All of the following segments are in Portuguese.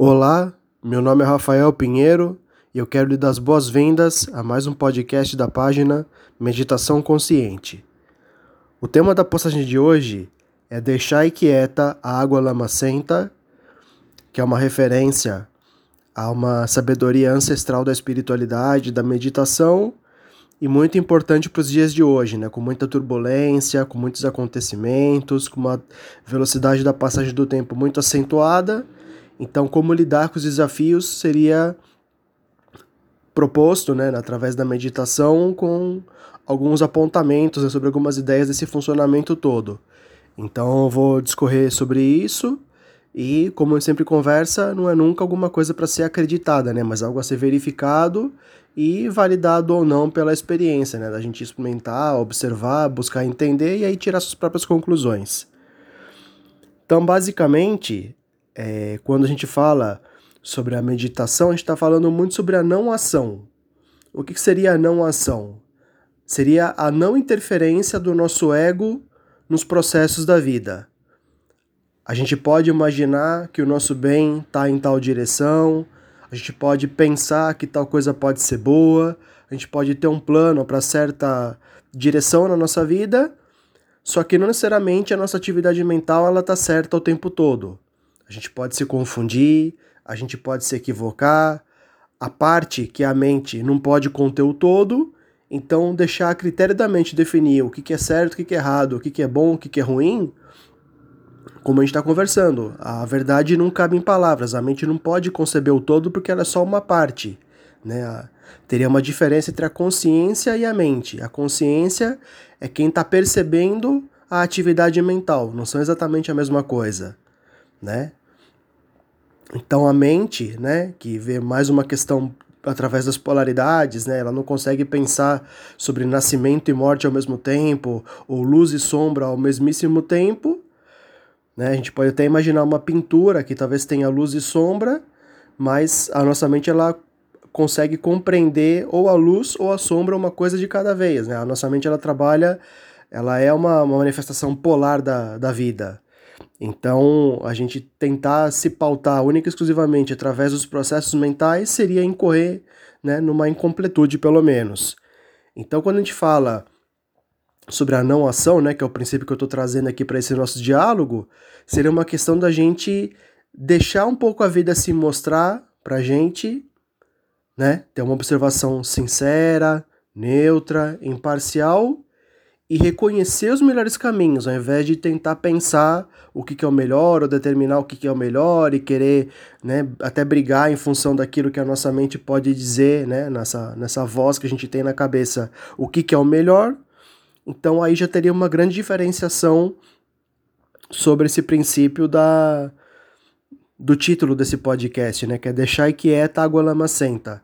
Olá, meu nome é Rafael Pinheiro e eu quero lhe dar as boas-vindas a mais um podcast da página Meditação Consciente. O tema da postagem de hoje é Deixai quieta a água lamacenta, que é uma referência a uma sabedoria ancestral da espiritualidade, da meditação e muito importante para os dias de hoje, né? com muita turbulência, com muitos acontecimentos, com uma velocidade da passagem do tempo muito acentuada então, como lidar com os desafios seria proposto, né, através da meditação, com alguns apontamentos né, sobre algumas ideias desse funcionamento todo. Então, eu vou discorrer sobre isso e, como eu sempre conversa, não é nunca alguma coisa para ser acreditada, né, mas algo a ser verificado e validado ou não pela experiência, né, da gente experimentar, observar, buscar entender e aí tirar suas próprias conclusões. Então, basicamente, é, quando a gente fala sobre a meditação, a gente está falando muito sobre a não ação. O que, que seria a não ação? Seria a não interferência do nosso ego nos processos da vida. A gente pode imaginar que o nosso bem está em tal direção, a gente pode pensar que tal coisa pode ser boa, a gente pode ter um plano para certa direção na nossa vida, só que não necessariamente a nossa atividade mental ela está certa o tempo todo. A gente pode se confundir, a gente pode se equivocar. A parte que a mente não pode conter o todo, então deixar a critério da mente definir o que, é certo, o que, é errado, o que, é bom, o que, é ruim, como a gente está conversando. A verdade não cabe em palavras, a mente não pode conceber o todo porque ela é só uma parte. Né? Teria uma diferença entre a consciência e a mente. A consciência é quem está percebendo a atividade mental, não são exatamente a mesma coisa. Né? Então a mente, né, que vê mais uma questão através das polaridades, né, ela não consegue pensar sobre nascimento e morte ao mesmo tempo, ou luz e sombra ao mesmíssimo tempo. Né? A gente pode até imaginar uma pintura que talvez tenha luz e sombra, mas a nossa mente ela consegue compreender ou a luz ou a sombra uma coisa de cada vez. Né? A nossa mente ela trabalha, ela é uma, uma manifestação polar da, da vida. Então, a gente tentar se pautar única e exclusivamente através dos processos mentais seria incorrer né, numa incompletude, pelo menos. Então, quando a gente fala sobre a não ação, né, que é o princípio que eu estou trazendo aqui para esse nosso diálogo, seria uma questão da gente deixar um pouco a vida se mostrar para a gente, né, ter uma observação sincera, neutra, imparcial e reconhecer os melhores caminhos, ao invés de tentar pensar o que, que é o melhor ou determinar o que, que é o melhor e querer né, até brigar em função daquilo que a nossa mente pode dizer, né, nessa, nessa voz que a gente tem na cabeça, o que, que é o melhor. Então aí já teria uma grande diferenciação sobre esse princípio da, do título desse podcast, né, que é Deixar quieta a água lamacenta.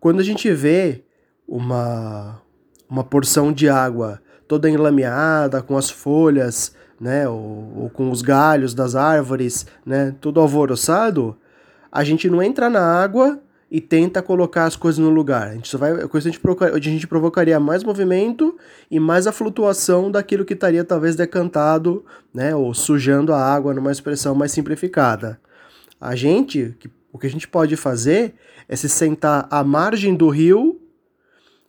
Quando a gente vê uma, uma porção de água toda enlameada, com as folhas, né, ou, ou, com os galhos das árvores, né, tudo alvoroçado, a gente não entra na água e tenta colocar as coisas no lugar. A gente só vai, a coisa a gente, provoca, a gente provocaria mais movimento e mais a flutuação daquilo que estaria talvez decantado, né, ou sujando a água numa expressão mais simplificada. A gente, o que a gente pode fazer é se sentar à margem do rio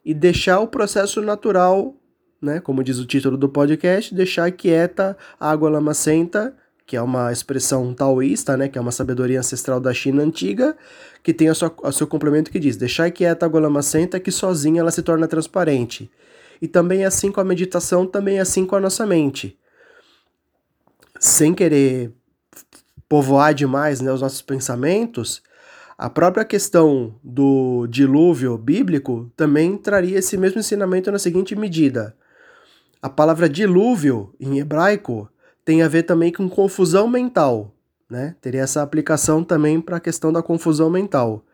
e deixar o processo natural né, como diz o título do podcast, deixar quieta a água lamacenta, que é uma expressão taoísta, né, que é uma sabedoria ancestral da China antiga, que tem o seu, o seu complemento que diz: deixar quieta a água lamacenta, que sozinha ela se torna transparente. E também é assim com a meditação, também é assim com a nossa mente. Sem querer povoar demais né, os nossos pensamentos, a própria questão do dilúvio bíblico também traria esse mesmo ensinamento na seguinte medida: a palavra dilúvio, em hebraico, tem a ver também com confusão mental, né? Teria essa aplicação também para a questão da confusão mental.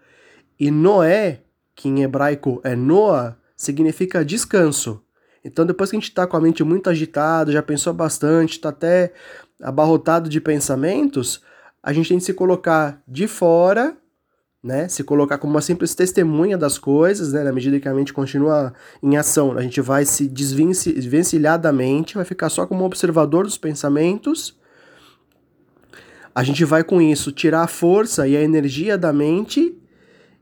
E Noé, que em hebraico é Noah, significa descanso. Então, depois que a gente está com a mente muito agitada, já pensou bastante, está até abarrotado de pensamentos, a gente tem que se colocar de fora né? Se colocar como uma simples testemunha das coisas, né? Na medida que a mente continua em ação, a gente vai se desvencilhar da mente, vai ficar só como observador dos pensamentos, a gente vai com isso tirar a força e a energia da mente,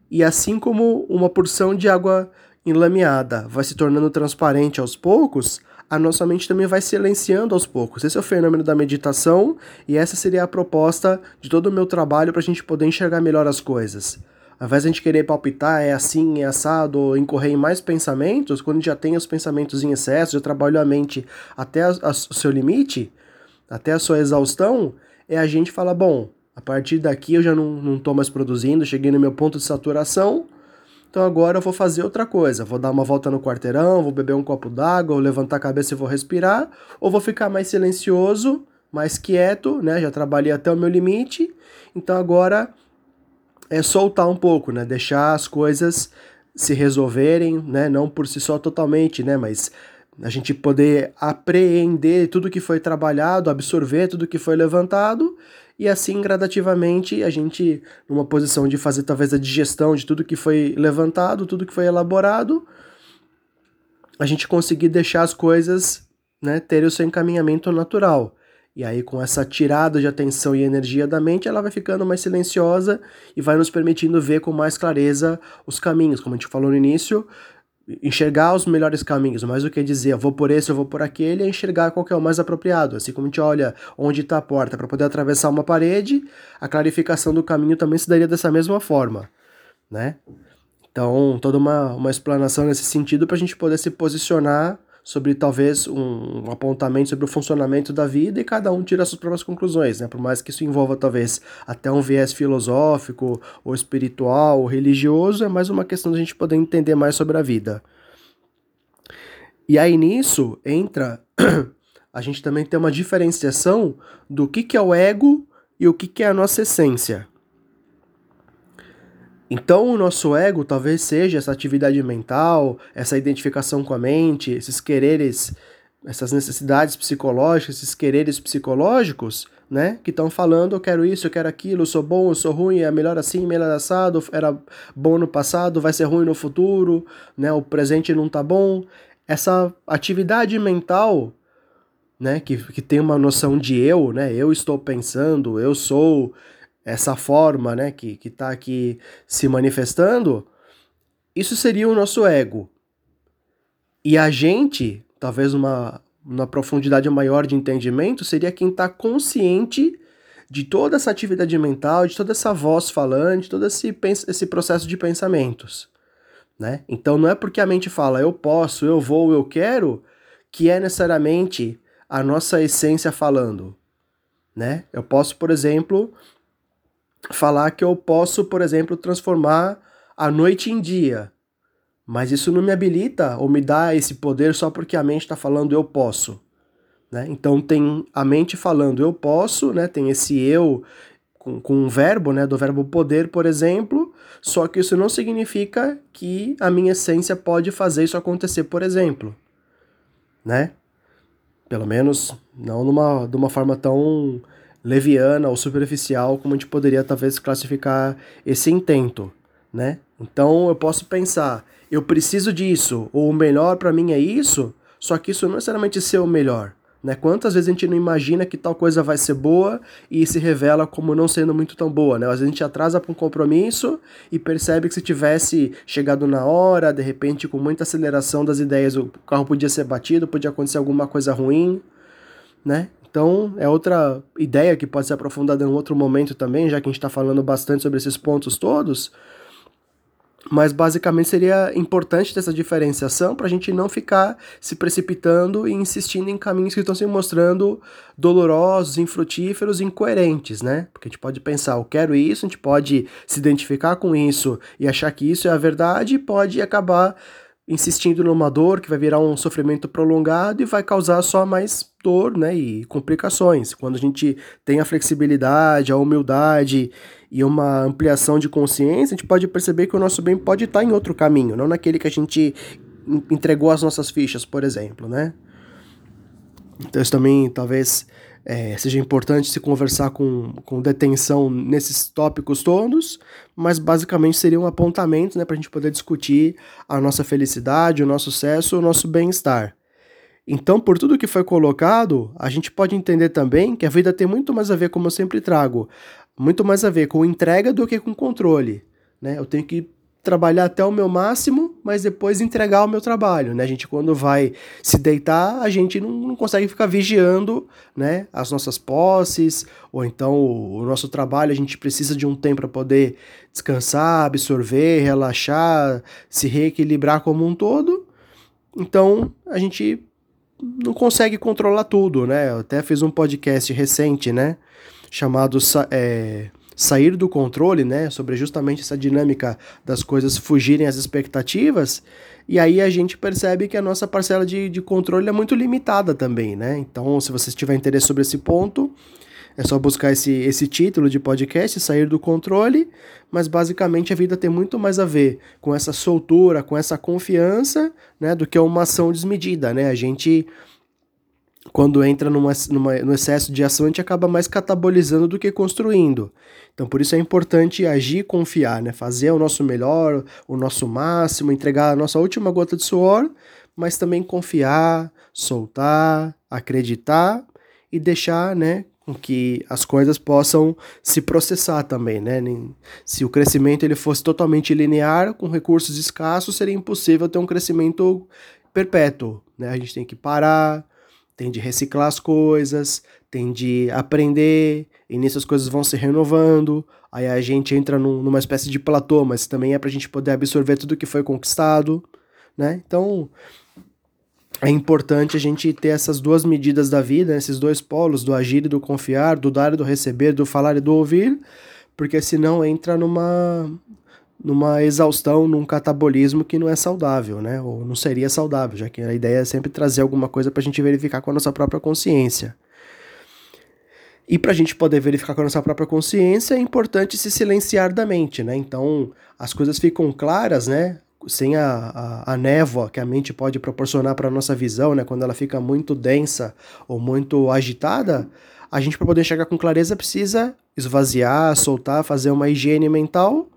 e assim como uma porção de água enlameada vai se tornando transparente aos poucos, a nossa mente também vai silenciando aos poucos. Esse é o fenômeno da meditação e essa seria a proposta de todo o meu trabalho para a gente poder enxergar melhor as coisas. Ao invés de a gente querer palpitar, é assim, é assado, ou incorrer em mais pensamentos, quando já tem os pensamentos em excesso, já trabalhou a mente até o seu limite, até a sua exaustão, é a gente falar, bom, a partir daqui eu já não estou mais produzindo, cheguei no meu ponto de saturação, então agora eu vou fazer outra coisa. Vou dar uma volta no quarteirão, vou beber um copo d'água, ou levantar a cabeça e vou respirar, ou vou ficar mais silencioso, mais quieto, né? Já trabalhei até o meu limite. Então agora é soltar um pouco, né? Deixar as coisas se resolverem, né? Não por si só totalmente, né? Mas a gente poder apreender tudo que foi trabalhado, absorver tudo que foi levantado e assim gradativamente a gente numa posição de fazer talvez a digestão de tudo que foi levantado, tudo que foi elaborado, a gente conseguir deixar as coisas, né, ter o seu encaminhamento natural. E aí, com essa tirada de atenção e energia da mente, ela vai ficando mais silenciosa e vai nos permitindo ver com mais clareza os caminhos. Como a gente falou no início, enxergar os melhores caminhos, mais do que dizer eu vou por esse, eu vou por aquele, é enxergar qual é o mais apropriado. Assim como a gente olha onde está a porta para poder atravessar uma parede, a clarificação do caminho também se daria dessa mesma forma, né? Então, toda uma, uma explanação nesse sentido para a gente poder se posicionar sobre talvez um, apontamento sobre o funcionamento da vida e cada um tira suas próprias conclusões, né? Por mais que isso envolva talvez até um viés filosófico ou espiritual ou religioso, é mais uma questão de a gente poder entender mais sobre a vida. E aí nisso entra a gente também tem uma diferenciação do que, que é o ego e o que, que é a nossa essência. Então, o nosso ego talvez seja essa atividade mental, essa identificação com a mente, esses quereres, essas necessidades psicológicas, esses quereres psicológicos, né? Que estão falando, eu quero isso, eu quero aquilo, eu sou bom, eu sou ruim, é melhor assim, melhor assado, era bom no passado, vai ser ruim no futuro, né? O presente não tá bom. Essa atividade mental, né? Que, que tem uma noção de eu, né? Eu estou pensando, eu sou essa forma né, que está aqui se manifestando, isso seria o nosso ego. E a gente, talvez uma, uma profundidade maior de entendimento, seria quem está consciente de toda essa atividade mental, de toda essa voz falante, todo esse, esse processo de pensamentos. Né? Então não é porque a mente fala eu posso, eu vou, eu quero, que é necessariamente a nossa essência falando. Né? Eu posso, por exemplo, falar que eu posso, por exemplo, transformar a noite em dia. Mas isso não me habilita ou me dá esse poder só porque a mente está falando eu posso. Né? Então tem a mente falando eu posso, né? tem esse eu com, com um verbo, né? do verbo poder, por exemplo, só que isso não significa que a minha essência pode fazer isso acontecer, por exemplo. Né? Pelo menos não numa, de uma forma tão leviana ou superficial como a gente poderia talvez classificar esse intento, né? Então eu posso pensar, eu preciso disso, ou o melhor para mim é isso, só que isso não necessariamente ser o melhor. Né? Quantas vezes a gente não imagina que tal coisa vai ser boa e se revela como não sendo muito tão boa, né? Às vezes a gente atrasa para um compromisso e percebe que se tivesse chegado na hora, de repente com muita aceleração das ideias, o carro podia ser batido, podia acontecer alguma coisa ruim, né? Então, é outra ideia que pode ser aprofundada em outro momento também, já que a gente está falando bastante sobre esses pontos todos. Mas basicamente seria importante ter essa diferenciação para a gente não ficar se precipitando e insistindo em caminhos que estão se mostrando dolorosos, infrutíferos, incoerentes, né? Porque a gente pode pensar, eu quero isso, a gente pode se identificar com isso e achar que isso é a verdade, e pode acabar insistindo numa dor que vai virar um sofrimento prolongado e vai causar só mais dor, né, e complicações. Quando a gente tem a flexibilidade, a humildade e uma ampliação de consciência, a gente pode perceber que o nosso bem pode estar em outro caminho, não naquele que a gente entregou as nossas fichas, por exemplo, né? Então isso também talvez é, seja importante se conversar com, com detenção nesses tópicos todos, mas basicamente seria um apontamento né, para a gente poder discutir a nossa felicidade, o nosso sucesso, o nosso bem-estar. Então, por tudo que foi colocado, a gente pode entender também que a vida tem muito mais a ver, como eu sempre trago, muito mais a ver com entrega do que com controle. Né? Eu tenho que trabalhar até o meu máximo, mas depois entregar o meu trabalho, né? A gente quando vai se deitar, a gente não, não consegue ficar vigiando, né, as nossas posses, ou então o, o nosso trabalho, a gente precisa de um tempo para poder descansar, absorver, relaxar, se reequilibrar como um todo. Então, a gente não consegue controlar tudo, né? Eu até fiz um podcast recente, né, chamado é, sair do controle, né, sobre justamente essa dinâmica das coisas fugirem às expectativas, e aí a gente percebe que a nossa parcela de, de controle é muito limitada também, né? Então, se você tiver interesse sobre esse ponto, é só buscar esse, esse título de podcast, Sair do Controle, mas basicamente a vida tem muito mais a ver com essa soltura, com essa confiança, né, do que uma ação desmedida, né? A gente quando entra numa, numa, no excesso de ação, a gente acaba mais catabolizando do que construindo. Então, por isso é importante agir e confiar, né? Fazer o nosso melhor, o nosso máximo, entregar a nossa última gota de suor, mas também confiar, soltar, acreditar e deixar, né, com que as coisas possam se processar também, né? Se o crescimento ele fosse totalmente linear, com recursos escassos, seria impossível ter um crescimento perpétuo, né? A gente tem que parar, tem de reciclar as coisas, tem de aprender, e nisso as coisas vão se renovando, aí a gente entra num, numa espécie de platô, mas também é para a gente poder absorver tudo que foi conquistado, né? Então, é importante a gente ter essas duas medidas da vida, esses dois polos, do agir e do confiar, do dar e do receber, do falar e do ouvir, porque senão entra numa numa exaustão, num catabolismo que não é saudável, né? Ou não seria saudável, já que a ideia é sempre trazer alguma coisa para a gente verificar com a nossa própria consciência. E para a gente poder verificar com a nossa própria consciência, é importante se silenciar da mente, né? Então, as coisas ficam claras, né? Sem a, a, a névoa que a mente pode proporcionar para a nossa visão, né? Quando ela fica muito densa ou muito agitada, a gente, para poder chegar com clareza, precisa esvaziar, soltar, fazer uma higiene mental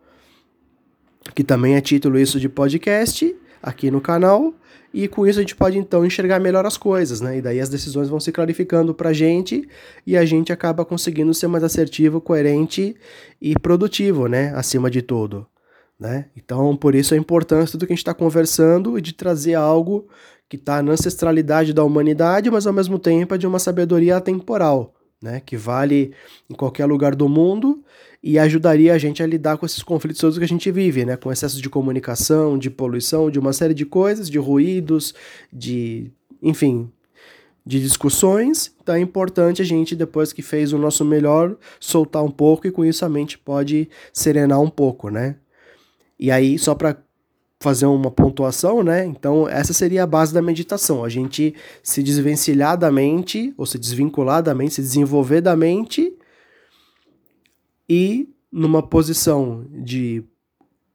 que também é título isso de podcast aqui no canal. E com isso a gente pode então enxergar melhor as coisas, né? E daí as decisões vão se clarificando para a gente e a gente acaba conseguindo ser mais assertivo, coerente e produtivo, né? Acima de tudo, né? Então por isso a importância do que a gente está conversando e de trazer algo que está na ancestralidade da humanidade, mas ao mesmo tempo é de uma sabedoria atemporal, né? Que vale em qualquer lugar do mundo e ajudaria a gente a lidar com esses conflitos todos que a gente vive, né? Com excesso de comunicação, de poluição, de uma série de coisas, de ruídos, de. enfim, de discussões. Então é importante a gente, depois que fez o nosso melhor, soltar um pouco e com isso a mente pode serenar um pouco, né? E aí, só para fazer uma pontuação, né? Então, essa seria a base da meditação. A gente se desvencilhar da mente, ou se desvincular da mente, se desenvolver da mente e numa posição de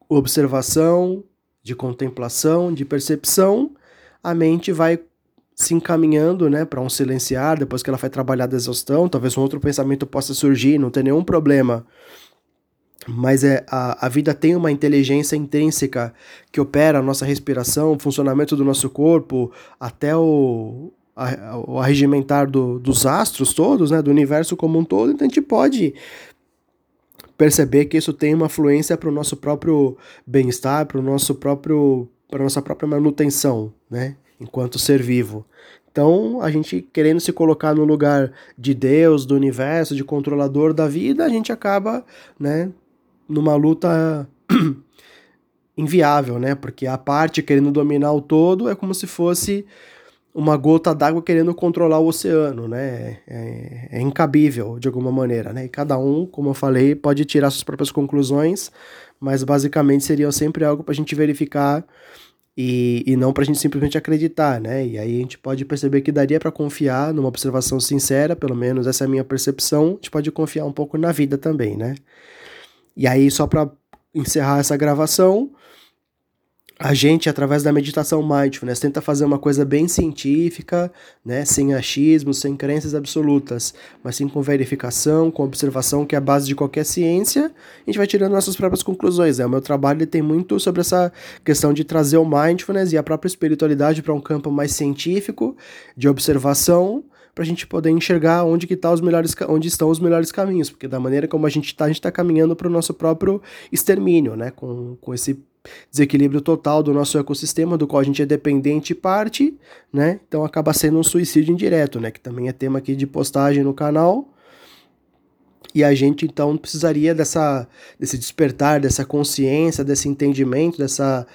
observação, de contemplação, de percepção, a mente vai se encaminhando né, para um silenciar, depois que ela vai trabalhar da exaustão, talvez um outro pensamento possa surgir, não tem nenhum problema. Mas é, a, a vida tem uma inteligência intrínseca que opera a nossa respiração, o funcionamento do nosso corpo, até o, a, o arregimentar do, dos astros todos, né, do universo como um todo. Então a gente pode perceber que isso tem uma influência para o nosso próprio bem-estar, para o nossa própria manutenção, né? Enquanto ser vivo. Então, a gente querendo se colocar no lugar de Deus, do universo, de controlador da vida, a gente acaba, né, numa luta inviável, né? Porque a parte querendo dominar o todo é como se fosse uma gota d'água querendo controlar o oceano, né? É, é, incabível de alguma maneira, né? E cada um, como eu falei, pode tirar suas próprias conclusões, mas basicamente seria sempre algo para a gente verificar e, e não para a gente simplesmente acreditar, né? E aí a gente pode perceber que daria para confiar numa observação sincera, pelo menos essa é a minha percepção. A gente pode confiar um pouco na vida também, né? E aí só para encerrar essa gravação, a gente, através da meditação mindfulness, tenta fazer uma coisa bem científica, né, sem achismo, sem crenças absolutas, mas sim com verificação, com observação, que é a base de qualquer ciência, a gente vai tirando nossas próprias conclusões. Né? O meu trabalho tem muito sobre essa questão de trazer o mindfulness e a própria espiritualidade para um campo mais científico, de observação, para a gente poder enxergar onde que tá os melhores, onde estão os melhores caminhos, porque da maneira como a gente está, a gente está caminhando para o nosso próprio extermínio, né, com, com esse desequilíbrio total do nosso ecossistema, do qual a gente é dependente parte, né? Então acaba sendo um suicídio indireto, né? Que também é tema aqui de postagem no canal. E a gente então precisaria dessa, desse despertar, dessa consciência, desse entendimento, dessa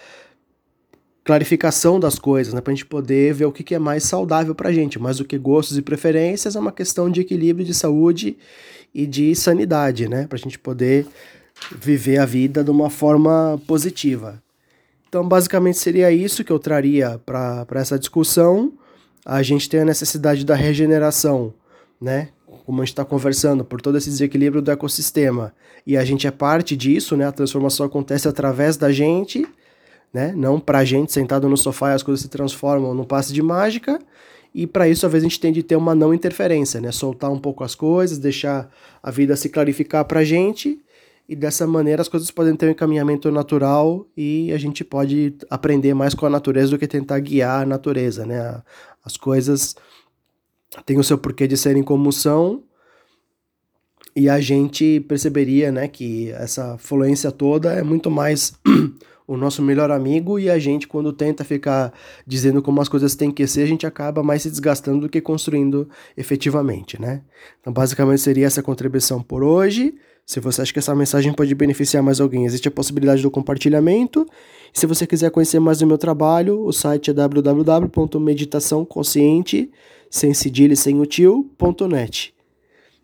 clarificação das coisas, né? Para a gente poder ver o que, que é mais saudável para a gente. Mais do que gostos e preferências, é uma questão de equilíbrio, de saúde e de sanidade, né? Para a gente poder viver a vida de uma forma positiva. Então, basicamente, seria isso que eu traria para essa discussão. A gente tem a necessidade da regeneração, né? Como a gente está conversando, por todo esse desequilíbrio do ecossistema. E a gente é parte disso, né? A transformação acontece através da gente, né? Não para a gente sentado no sofá e as coisas se transformam num passe de mágica. E para isso, às vezes, a gente tem de ter uma não interferência, né? Soltar um pouco as coisas, deixar a vida se clarificar para a gente e dessa maneira as coisas podem ter um encaminhamento natural e a gente pode aprender mais com a natureza do que tentar guiar a natureza, né? As coisas têm o seu porquê de serem como são e a gente perceberia, né, que essa fluência toda é muito mais o nosso melhor amigo e a gente quando tenta ficar dizendo como as coisas têm que ser, a gente acaba mais se desgastando do que construindo efetivamente, né? Então, basicamente seria essa contribuição por hoje. Se você acha que essa mensagem pode beneficiar mais alguém, existe a possibilidade do compartilhamento. E se você quiser conhecer mais do meu trabalho, o site é www.meditaçãoconsciente, sem cedilha sem util.net.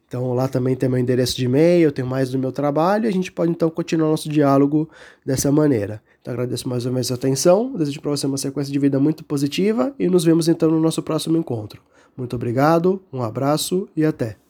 Então lá também tem meu endereço de e-mail, tem mais do meu trabalho e a gente pode então continuar nosso diálogo dessa maneira. Então agradeço mais uma vez a atenção, desejo para você uma sequência de vida muito positiva e nos vemos então no nosso próximo encontro. Muito obrigado, um abraço e até!